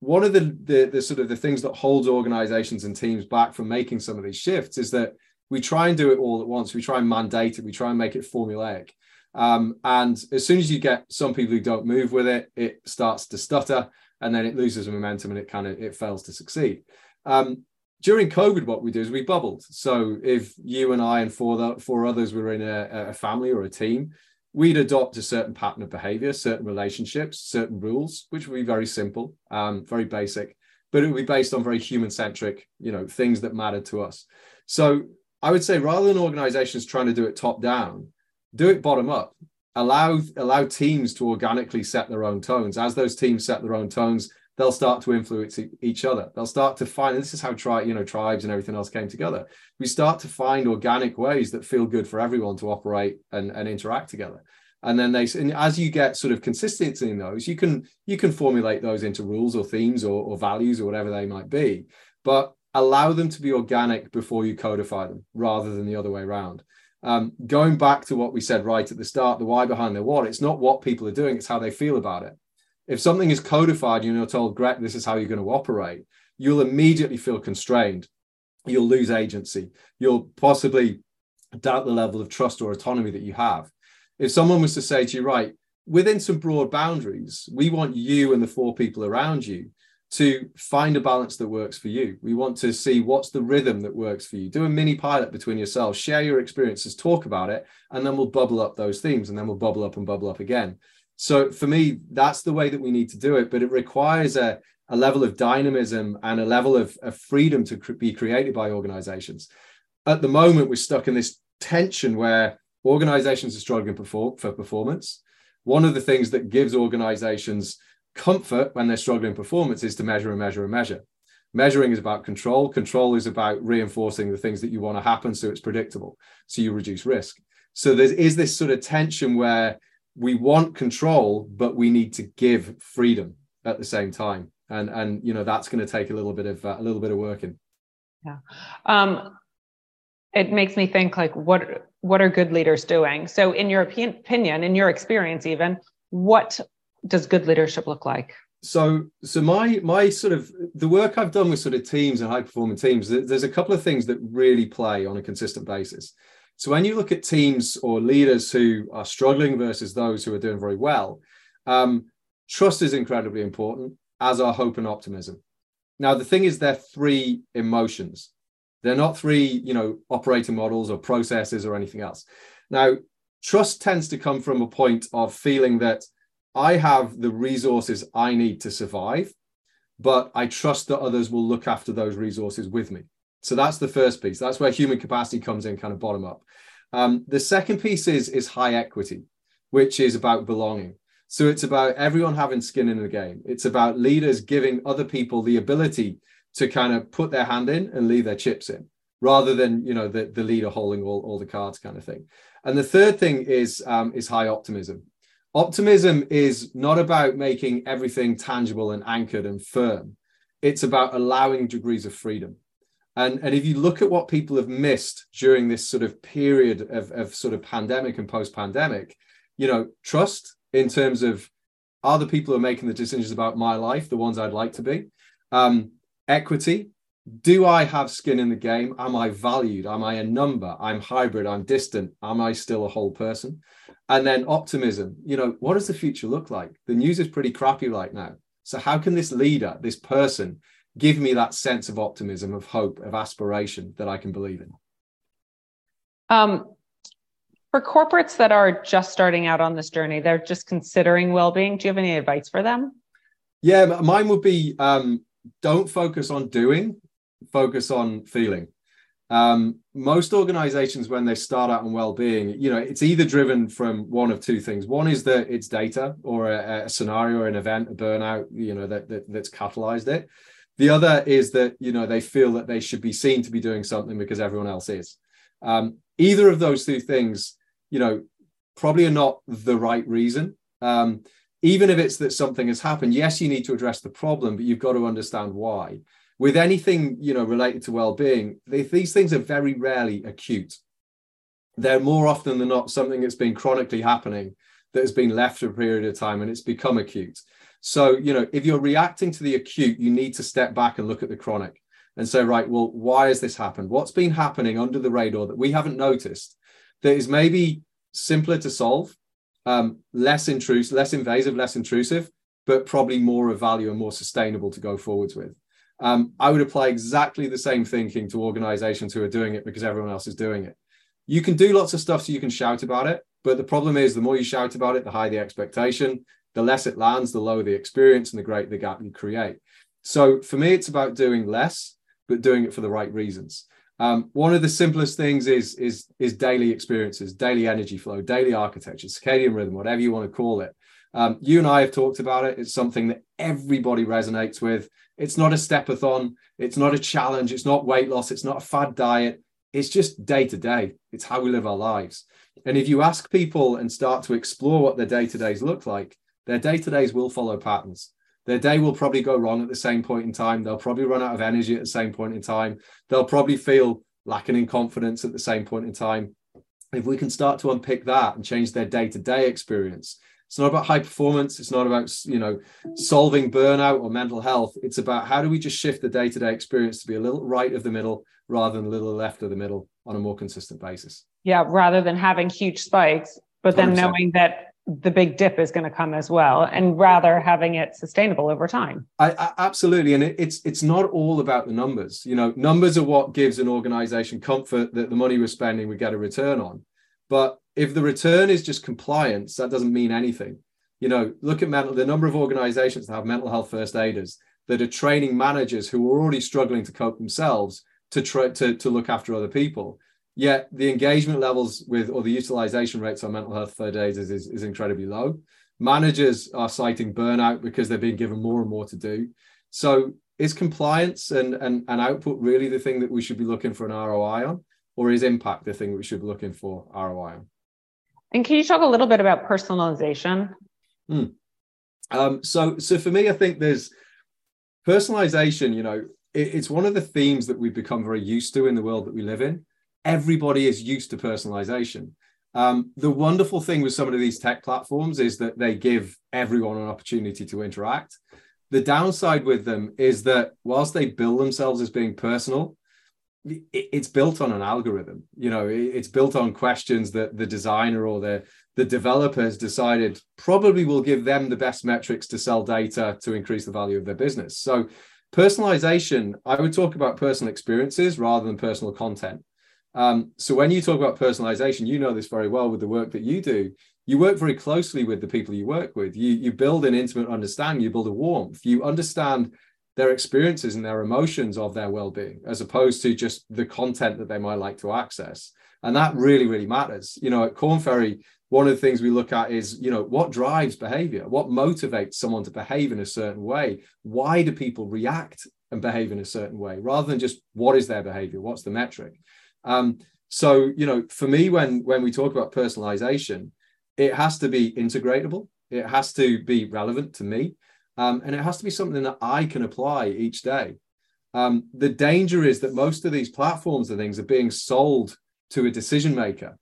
Speaker 2: one of the, the, the sort of the things that holds organizations and teams back from making some of these shifts is that we try and do it all at once. We try and mandate it. We try and make it formulaic. Um, and as soon as you get some people who don't move with it, it starts to stutter, and then it loses momentum and it kind of it fails to succeed. Um, during COVID, what we do is we bubbled. So if you and I and four the, four others were in a, a family or a team, we'd adopt a certain pattern of behavior, certain relationships, certain rules, which would be very simple, um, very basic, but it would be based on very human centric, you know, things that mattered to us. So I would say rather than organizations trying to do it top down, do it bottom up. Allow allow teams to organically set their own tones. As those teams set their own tones, they'll start to influence each other. They'll start to find this is how tri, you know tribes and everything else came together. We start to find organic ways that feel good for everyone to operate and, and interact together. And then they and as you get sort of consistency in those, you can you can formulate those into rules or themes or, or values or whatever they might be. But allow them to be organic before you codify them rather than the other way around. Um, going back to what we said right at the start, the why behind the what, it's not what people are doing, it's how they feel about it. If something is codified, you're told, Greg, this is how you're going to operate, you'll immediately feel constrained. You'll lose agency. You'll possibly doubt the level of trust or autonomy that you have. If someone was to say to you, right, within some broad boundaries, we want you and the four people around you to find a balance that works for you. We want to see what's the rhythm that works for you. Do a mini pilot between yourselves, share your experiences, talk about it, and then we'll bubble up those themes and then we'll bubble up and bubble up again. So for me, that's the way that we need to do it. But it requires a, a level of dynamism and a level of, of freedom to cr- be created by organizations. At the moment, we're stuck in this tension where organizations are struggling for performance. One of the things that gives organizations comfort when they're struggling performance is to measure and measure and measure. Measuring is about control. Control is about reinforcing the things that you want to happen so it's predictable. So you reduce risk. So there is this sort of tension where we want control, but we need to give freedom at the same time. And and you know that's going to take a little bit of uh, a little bit of working.
Speaker 1: Yeah. Um, it makes me think like what what are good leaders doing? So in your opinion, in your experience even, what does good leadership look like?
Speaker 2: So, so my my sort of the work I've done with sort of teams and high performing teams, there's a couple of things that really play on a consistent basis. So when you look at teams or leaders who are struggling versus those who are doing very well, um, trust is incredibly important, as are hope and optimism. Now, the thing is, they're three emotions. They're not three, you know, operating models or processes or anything else. Now, trust tends to come from a point of feeling that I have the resources I need to survive, but I trust that others will look after those resources with me. So that's the first piece. That's where human capacity comes in, kind of bottom up. Um, the second piece is is high equity, which is about belonging. So it's about everyone having skin in the game. It's about leaders giving other people the ability to kind of put their hand in and leave their chips in, rather than you know the, the leader holding all, all the cards kind of thing. And the third thing is um, is high optimism. Optimism is not about making everything tangible and anchored and firm. It's about allowing degrees of freedom. And, and if you look at what people have missed during this sort of period of, of sort of pandemic and post pandemic, you know, trust in terms of are the people who are making the decisions about my life the ones I'd like to be? Um, equity. Do I have skin in the game? Am I valued? Am I a number? I'm hybrid. I'm distant. Am I still a whole person? And then optimism. You know, what does the future look like? The news is pretty crappy right now. So, how can this leader, this person, give me that sense of optimism, of hope, of aspiration that I can believe in?
Speaker 1: Um, for corporates that are just starting out on this journey, they're just considering well being. Do you have any advice for them?
Speaker 2: Yeah, mine would be um, don't focus on doing, focus on feeling um, most organizations when they start out on well-being you know it's either driven from one of two things. One is that it's data or a, a scenario or an event a burnout you know that, that that's catalyzed it. The other is that you know they feel that they should be seen to be doing something because everyone else is. Um, either of those two things you know probably are not the right reason. Um, even if it's that something has happened yes you need to address the problem but you've got to understand why with anything you know related to well-being they, these things are very rarely acute. They're more often than not something that's been chronically happening that has been left for a period of time and it's become acute. So you know if you're reacting to the acute you need to step back and look at the chronic and say right well why has this happened? What's been happening under the radar that we haven't noticed that is maybe simpler to solve um, less intrusive less invasive less intrusive but probably more of value and more sustainable to go forwards with um, I would apply exactly the same thinking to organizations who are doing it because everyone else is doing it. You can do lots of stuff so you can shout about it, but the problem is the more you shout about it, the higher the expectation, the less it lands, the lower the experience, and the greater the gap you create. So for me, it's about doing less, but doing it for the right reasons. Um, one of the simplest things is is is daily experiences, daily energy flow, daily architecture, circadian rhythm, whatever you want to call it. Um, you and I have talked about it. It's something that everybody resonates with. It's not a stepathon. It's not a challenge. It's not weight loss. It's not a fad diet. It's just day to day. It's how we live our lives. And if you ask people and start to explore what their day to days look like, their day to days will follow patterns. Their day will probably go wrong at the same point in time. They'll probably run out of energy at the same point in time. They'll probably feel lacking in confidence at the same point in time. If we can start to unpick that and change their day to day experience, it's not about high performance. It's not about you know solving burnout or mental health. It's about how do we just shift the day to day experience to be a little right of the middle rather than a little left of the middle on a more consistent basis.
Speaker 1: Yeah, rather than having huge spikes, but then 100%. knowing that the big dip is going to come as well and rather having it sustainable over time
Speaker 2: I, I, absolutely and it, it's it's not all about the numbers you know numbers are what gives an organization comfort that the money we're spending we get a return on but if the return is just compliance that doesn't mean anything you know look at mental the number of organizations that have mental health first aiders that are training managers who are already struggling to cope themselves to try to, to look after other people Yet the engagement levels with or the utilization rates on mental health days is, is, is incredibly low. Managers are citing burnout because they're being given more and more to do. So is compliance and, and, and output really the thing that we should be looking for an ROI on? Or is impact the thing we should be looking for ROI on?
Speaker 1: And can you talk a little bit about personalization?
Speaker 2: Hmm. Um, so, so for me, I think there's personalization. You know, it, it's one of the themes that we've become very used to in the world that we live in everybody is used to personalization. Um, the wonderful thing with some of these tech platforms is that they give everyone an opportunity to interact. The downside with them is that whilst they bill themselves as being personal, it's built on an algorithm. You know, it's built on questions that the designer or the the developer has decided probably will give them the best metrics to sell data to increase the value of their business. So, personalization, I would talk about personal experiences rather than personal content. Um, so when you talk about personalization, you know this very well with the work that you do. You work very closely with the people you work with. You you build an intimate understanding. You build a warmth. You understand their experiences and their emotions of their well-being, as opposed to just the content that they might like to access. And that really really matters. You know, at Korn Ferry, one of the things we look at is you know what drives behavior, what motivates someone to behave in a certain way. Why do people react and behave in a certain way, rather than just what is their behavior, what's the metric. Um, so, you know, for me, when when we talk about personalization, it has to be integratable. It has to be relevant to me, um, and it has to be something that I can apply each day. Um, the danger is that most of these platforms and things are being sold to a decision maker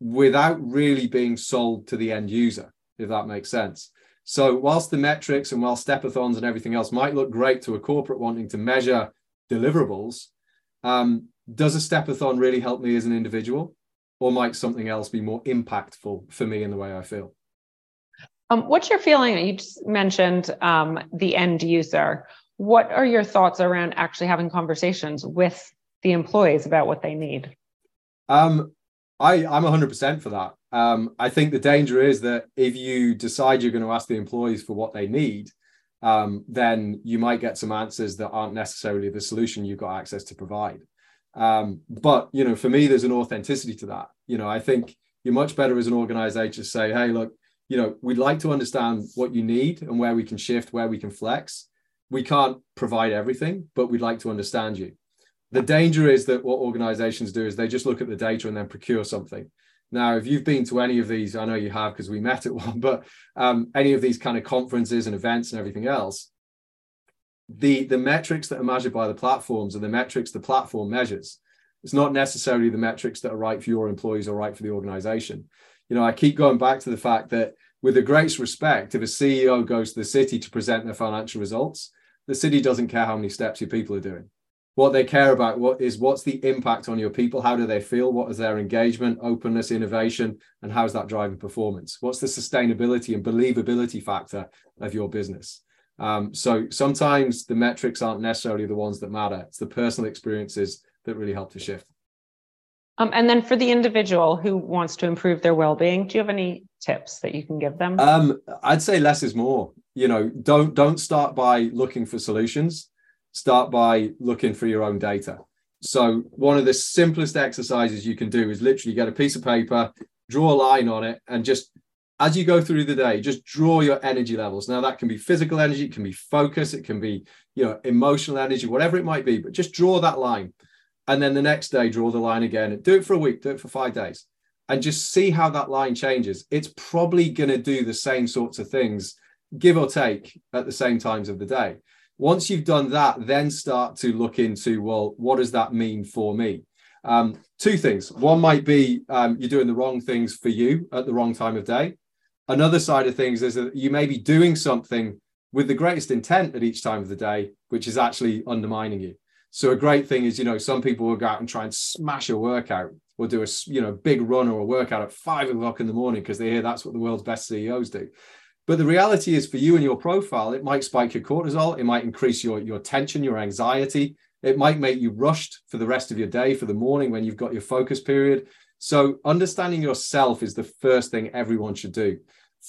Speaker 2: without really being sold to the end user, if that makes sense. So, whilst the metrics and while stepathons and everything else might look great to a corporate wanting to measure deliverables, um, does a stepathon really help me as an individual or might something else be more impactful for me in the way i feel
Speaker 1: um, what's your feeling you just mentioned um, the end user. What are your thoughts around actually having conversations with the employees about what they need?
Speaker 2: Um, I, i'm 100% for that. Um, i think the danger is that if you decide you're going to ask the employees for what they need um, then you might get some answers that aren't necessarily the solution you've got access to provide. Um, but you know, for me, there's an authenticity to that. You know, I think you're much better as an organization to say, hey, look, you know, we'd like to understand what you need and where we can shift, where we can flex. We can't provide everything, but we'd like to understand you. The danger is that what organizations do is they just look at the data and then procure something. Now, if you've been to any of these, I know you have because we met at one, but um, any of these kind of conferences and events and everything else, the the metrics that are measured by the platforms are the metrics the platform measures it's not necessarily the metrics that are right for your employees or right for the organization you know i keep going back to the fact that with the greatest respect if a ceo goes to the city to present their financial results the city doesn't care how many steps your people are doing. What they care about what is what's the impact on your people? How do they feel? What is their engagement openness innovation? And how's that driving performance? What's the sustainability and believability factor of your business? Um, so sometimes the metrics aren't necessarily the ones that matter. It's the personal experiences that really help to shift.
Speaker 1: Um, and then for the individual who wants to improve their well-being, do you have any tips that you can give them?
Speaker 2: Um, I'd say less is more. You know, don't don't start by looking for solutions. Start by looking for your own data. So one of the simplest exercises you can do is literally get a piece of paper, draw a line on it, and just as you go through the day, just draw your energy levels. Now that can be physical energy, it can be focus, it can be you know emotional energy, whatever it might be. But just draw that line, and then the next day draw the line again. Do it for a week, do it for five days, and just see how that line changes. It's probably going to do the same sorts of things, give or take, at the same times of the day. Once you've done that, then start to look into well, what does that mean for me? Um, two things. One might be um, you're doing the wrong things for you at the wrong time of day another side of things is that you may be doing something with the greatest intent at each time of the day, which is actually undermining you. So a great thing is, you know, some people will go out and try and smash a workout or do a you know big run or a workout at five o'clock in the morning because they hear that's what the world's best CEOs do. But the reality is for you and your profile, it might spike your cortisol, it might increase your, your tension, your anxiety, it might make you rushed for the rest of your day, for the morning when you've got your focus period. So understanding yourself is the first thing everyone should do.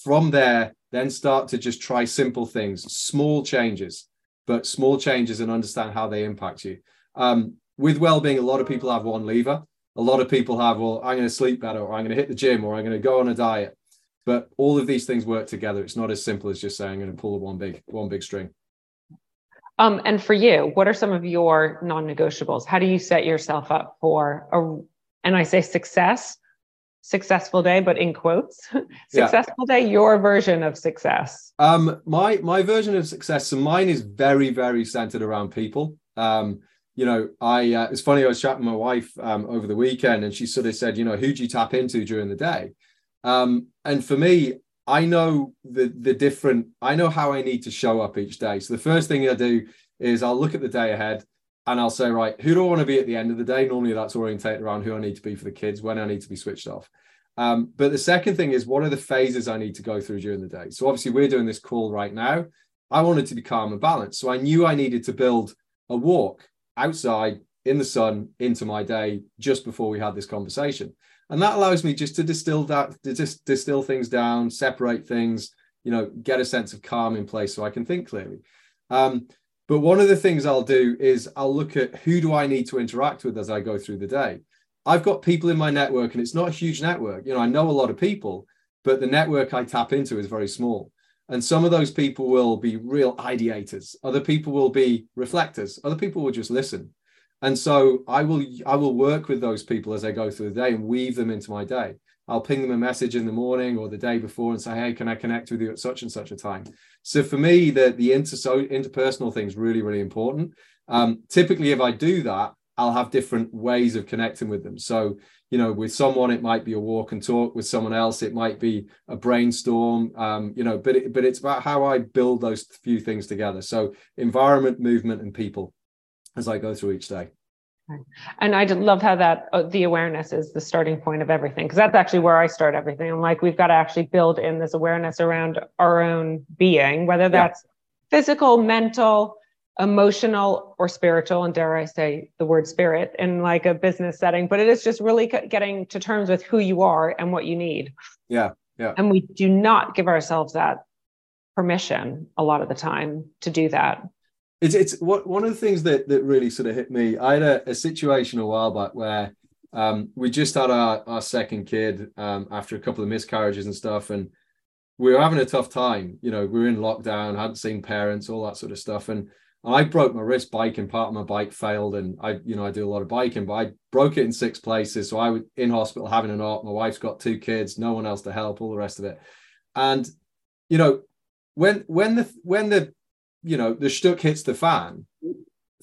Speaker 2: From there, then start to just try simple things, small changes but small changes and understand how they impact you. Um, with well-being, a lot of people have one lever. A lot of people have, well, I'm going to sleep better, or I'm going to hit the gym, or I'm going to go on a diet. But all of these things work together. It's not as simple as just saying I'm going to pull one big one big string.
Speaker 1: Um, and for you, what are some of your non-negotiables? How do you set yourself up for a, and I say success, successful day, but in quotes, successful yeah. day, your version of success?
Speaker 2: Um, my my version of success, so mine is very, very centered around people. Um, you know, I uh, it's funny, I was chatting with my wife um, over the weekend and she sort of said, you know, who do you tap into during the day? Um, and for me, I know the the different, I know how I need to show up each day. So the first thing I do is I'll look at the day ahead and I'll say, right, who do I want to be at the end of the day? Normally that's orientated around who I need to be for the kids, when I need to be switched off. Um, but the second thing is, what are the phases I need to go through during the day? So obviously, we're doing this call right now. I wanted to be calm and balanced. So I knew I needed to build a walk outside in the sun into my day just before we had this conversation. And that allows me just to distill that, to just distill things down, separate things, you know, get a sense of calm in place so I can think clearly. Um, but one of the things I'll do is I'll look at who do I need to interact with as I go through the day. I've got people in my network, and it's not a huge network. You know, I know a lot of people, but the network I tap into is very small. And some of those people will be real ideators. Other people will be reflectors. Other people will just listen. And so I will I will work with those people as I go through the day and weave them into my day. I'll ping them a message in the morning or the day before and say, hey, can I connect with you at such and such a time? So for me, the, the inter- interpersonal thing is really, really important. Um, typically, if I do that, I'll have different ways of connecting with them. So, you know, with someone, it might be a walk and talk. With someone else, it might be a brainstorm. Um, you know, but it, but it's about how I build those few things together. So, environment, movement, and people as I go through each day.
Speaker 1: And I love how that uh, the awareness is the starting point of everything because that's actually where I start everything. I'm like, we've got to actually build in this awareness around our own being, whether that's yeah. physical, mental, emotional, or spiritual. And dare I say the word spirit in like a business setting, but it is just really getting to terms with who you are and what you need.
Speaker 2: Yeah. Yeah.
Speaker 1: And we do not give ourselves that permission a lot of the time to do that
Speaker 2: it's it's what one of the things that that really sort of hit me. I had a, a situation a while back where um, we just had our, our second kid um, after a couple of miscarriages and stuff, and we were having a tough time. You know, we were in lockdown, hadn't seen parents, all that sort of stuff, and I broke my wrist biking. Part of my bike failed, and I, you know, I do a lot of biking, but I broke it in six places. So I was in hospital having an op. My wife's got two kids, no one else to help, all the rest of it. And you know, when when the when the you know the shtuck hits the fan,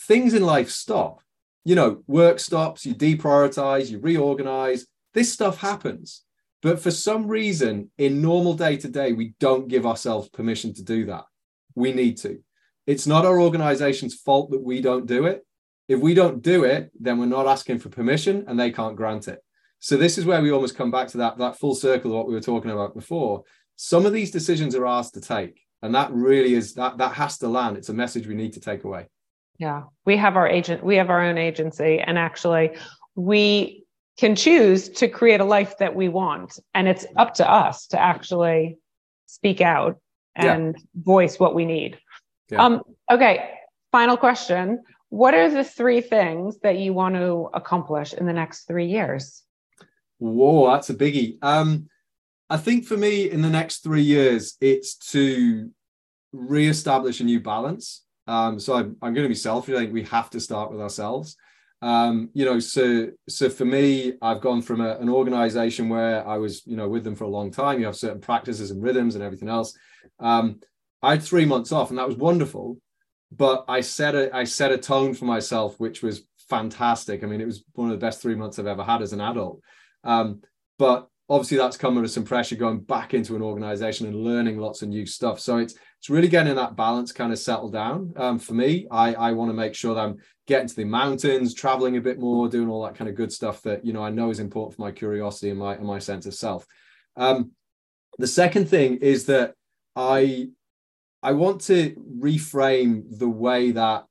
Speaker 2: things in life stop. You know, work stops, you deprioritize, you reorganize. This stuff happens. But for some reason, in normal day to day, we don't give ourselves permission to do that. We need to. It's not our organization's fault that we don't do it. If we don't do it, then we're not asking for permission and they can't grant it. So this is where we almost come back to that, that full circle of what we were talking about before. Some of these decisions are ours to take and that really is that that has to land. It's a message we need to take away.
Speaker 1: Yeah we have our agent we have our own agency and actually we can choose to create a life that we want and it's up to us to actually speak out and yeah. voice what we need. Yeah. um okay final question. What are the three things that you want to accomplish in the next three years?
Speaker 2: Whoa that's a biggie. Um I think for me in the next three years, it's to re-establish a new balance. Um, so I'm, I'm going to be selfish. I think we have to start with ourselves. Um, you know, so so for me, I've gone from a, an organization where I was, you know, with them for a long time. You have certain practices and rhythms and everything else. Um, I had three months off, and that was wonderful. But I set a I set a tone for myself, which was fantastic. I mean, it was one of the best three months I've ever had as an adult. Um, but obviously that's come under some pressure going back into an organization and learning lots of new stuff. So it's it's really getting that balance kind of settled down. Um, for me, I I want to make sure that I'm getting to the mountains, traveling a bit more, doing all that kind of good stuff that you know I know is important for my curiosity and my and my sense of self. Um, the second thing is that I I want to reframe the way that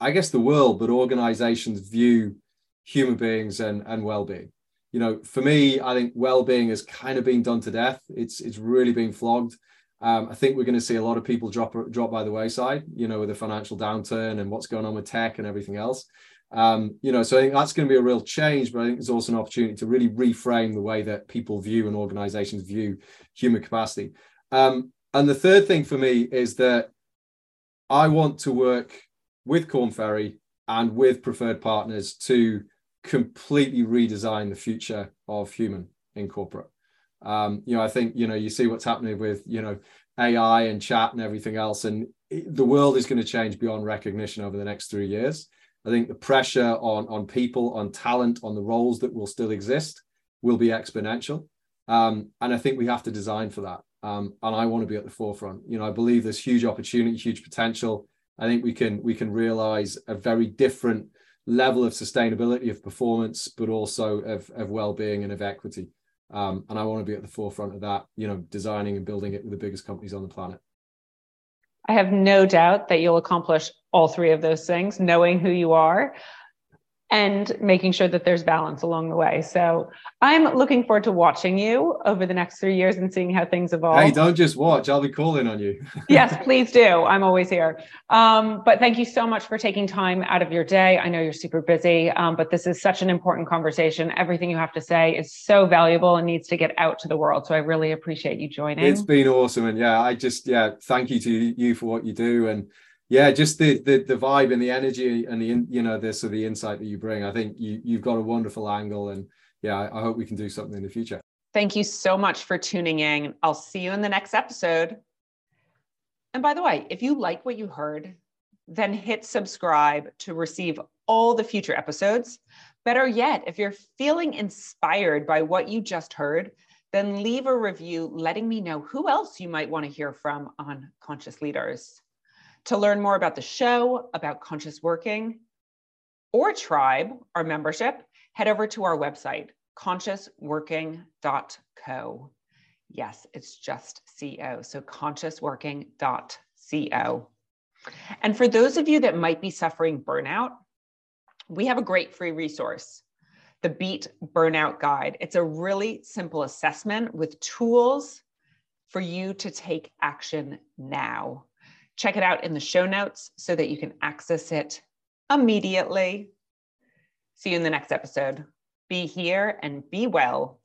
Speaker 2: I guess the world, but organizations view human beings and, and well-being. You know, for me, I think well-being has kind of been done to death. It's it's really been flogged. Um, I think we're going to see a lot of people drop drop by the wayside. You know, with the financial downturn and what's going on with tech and everything else. Um, you know, so I think that's going to be a real change. But I think there's also an opportunity to really reframe the way that people view and organizations view human capacity. Um, and the third thing for me is that I want to work with Korn Ferry and with preferred partners to completely redesign the future of human in corporate. Um, you know, I think you know you see what's happening with you know AI and chat and everything else, and the world is going to change beyond recognition over the next three years. I think the pressure on on people, on talent, on the roles that will still exist will be exponential, um, and I think we have to design for that. Um, and I want to be at the forefront. You know, I believe there's huge opportunity, huge potential. I think we can we can realize a very different level of sustainability of performance, but also of, of well-being and of equity. Um, and I want to be at the forefront of that, you know, designing and building it with the biggest companies on the planet.
Speaker 1: I have no doubt that you'll accomplish all three of those things, knowing who you are and making sure that there's balance along the way. So I'm looking forward to watching you over the next three years and seeing how things evolve.
Speaker 2: Hey, don't just watch. I'll be calling on you.
Speaker 1: yes, please do. I'm always here. Um, but thank you so much for taking time out of your day. I know you're super busy, um, but this is such an important conversation. Everything you have to say is so valuable and needs to get out to the world. So I really appreciate you joining.
Speaker 2: It's been awesome. And yeah, I just, yeah, thank you to you for what you do. And yeah just the, the the vibe and the energy and the you know this of the insight that you bring. I think you you've got a wonderful angle and yeah I hope we can do something in the future.
Speaker 1: Thank you so much for tuning in. I'll see you in the next episode. And by the way if you like what you heard then hit subscribe to receive all the future episodes. Better yet if you're feeling inspired by what you just heard then leave a review letting me know who else you might want to hear from on conscious leaders to learn more about the show, about conscious working, or tribe, our membership, head over to our website, consciousworking.co. Yes, it's just co. So consciousworking.co. And for those of you that might be suffering burnout, we have a great free resource, the Beat Burnout Guide. It's a really simple assessment with tools for you to take action now. Check it out in the show notes so that you can access it immediately. See you in the next episode. Be here and be well.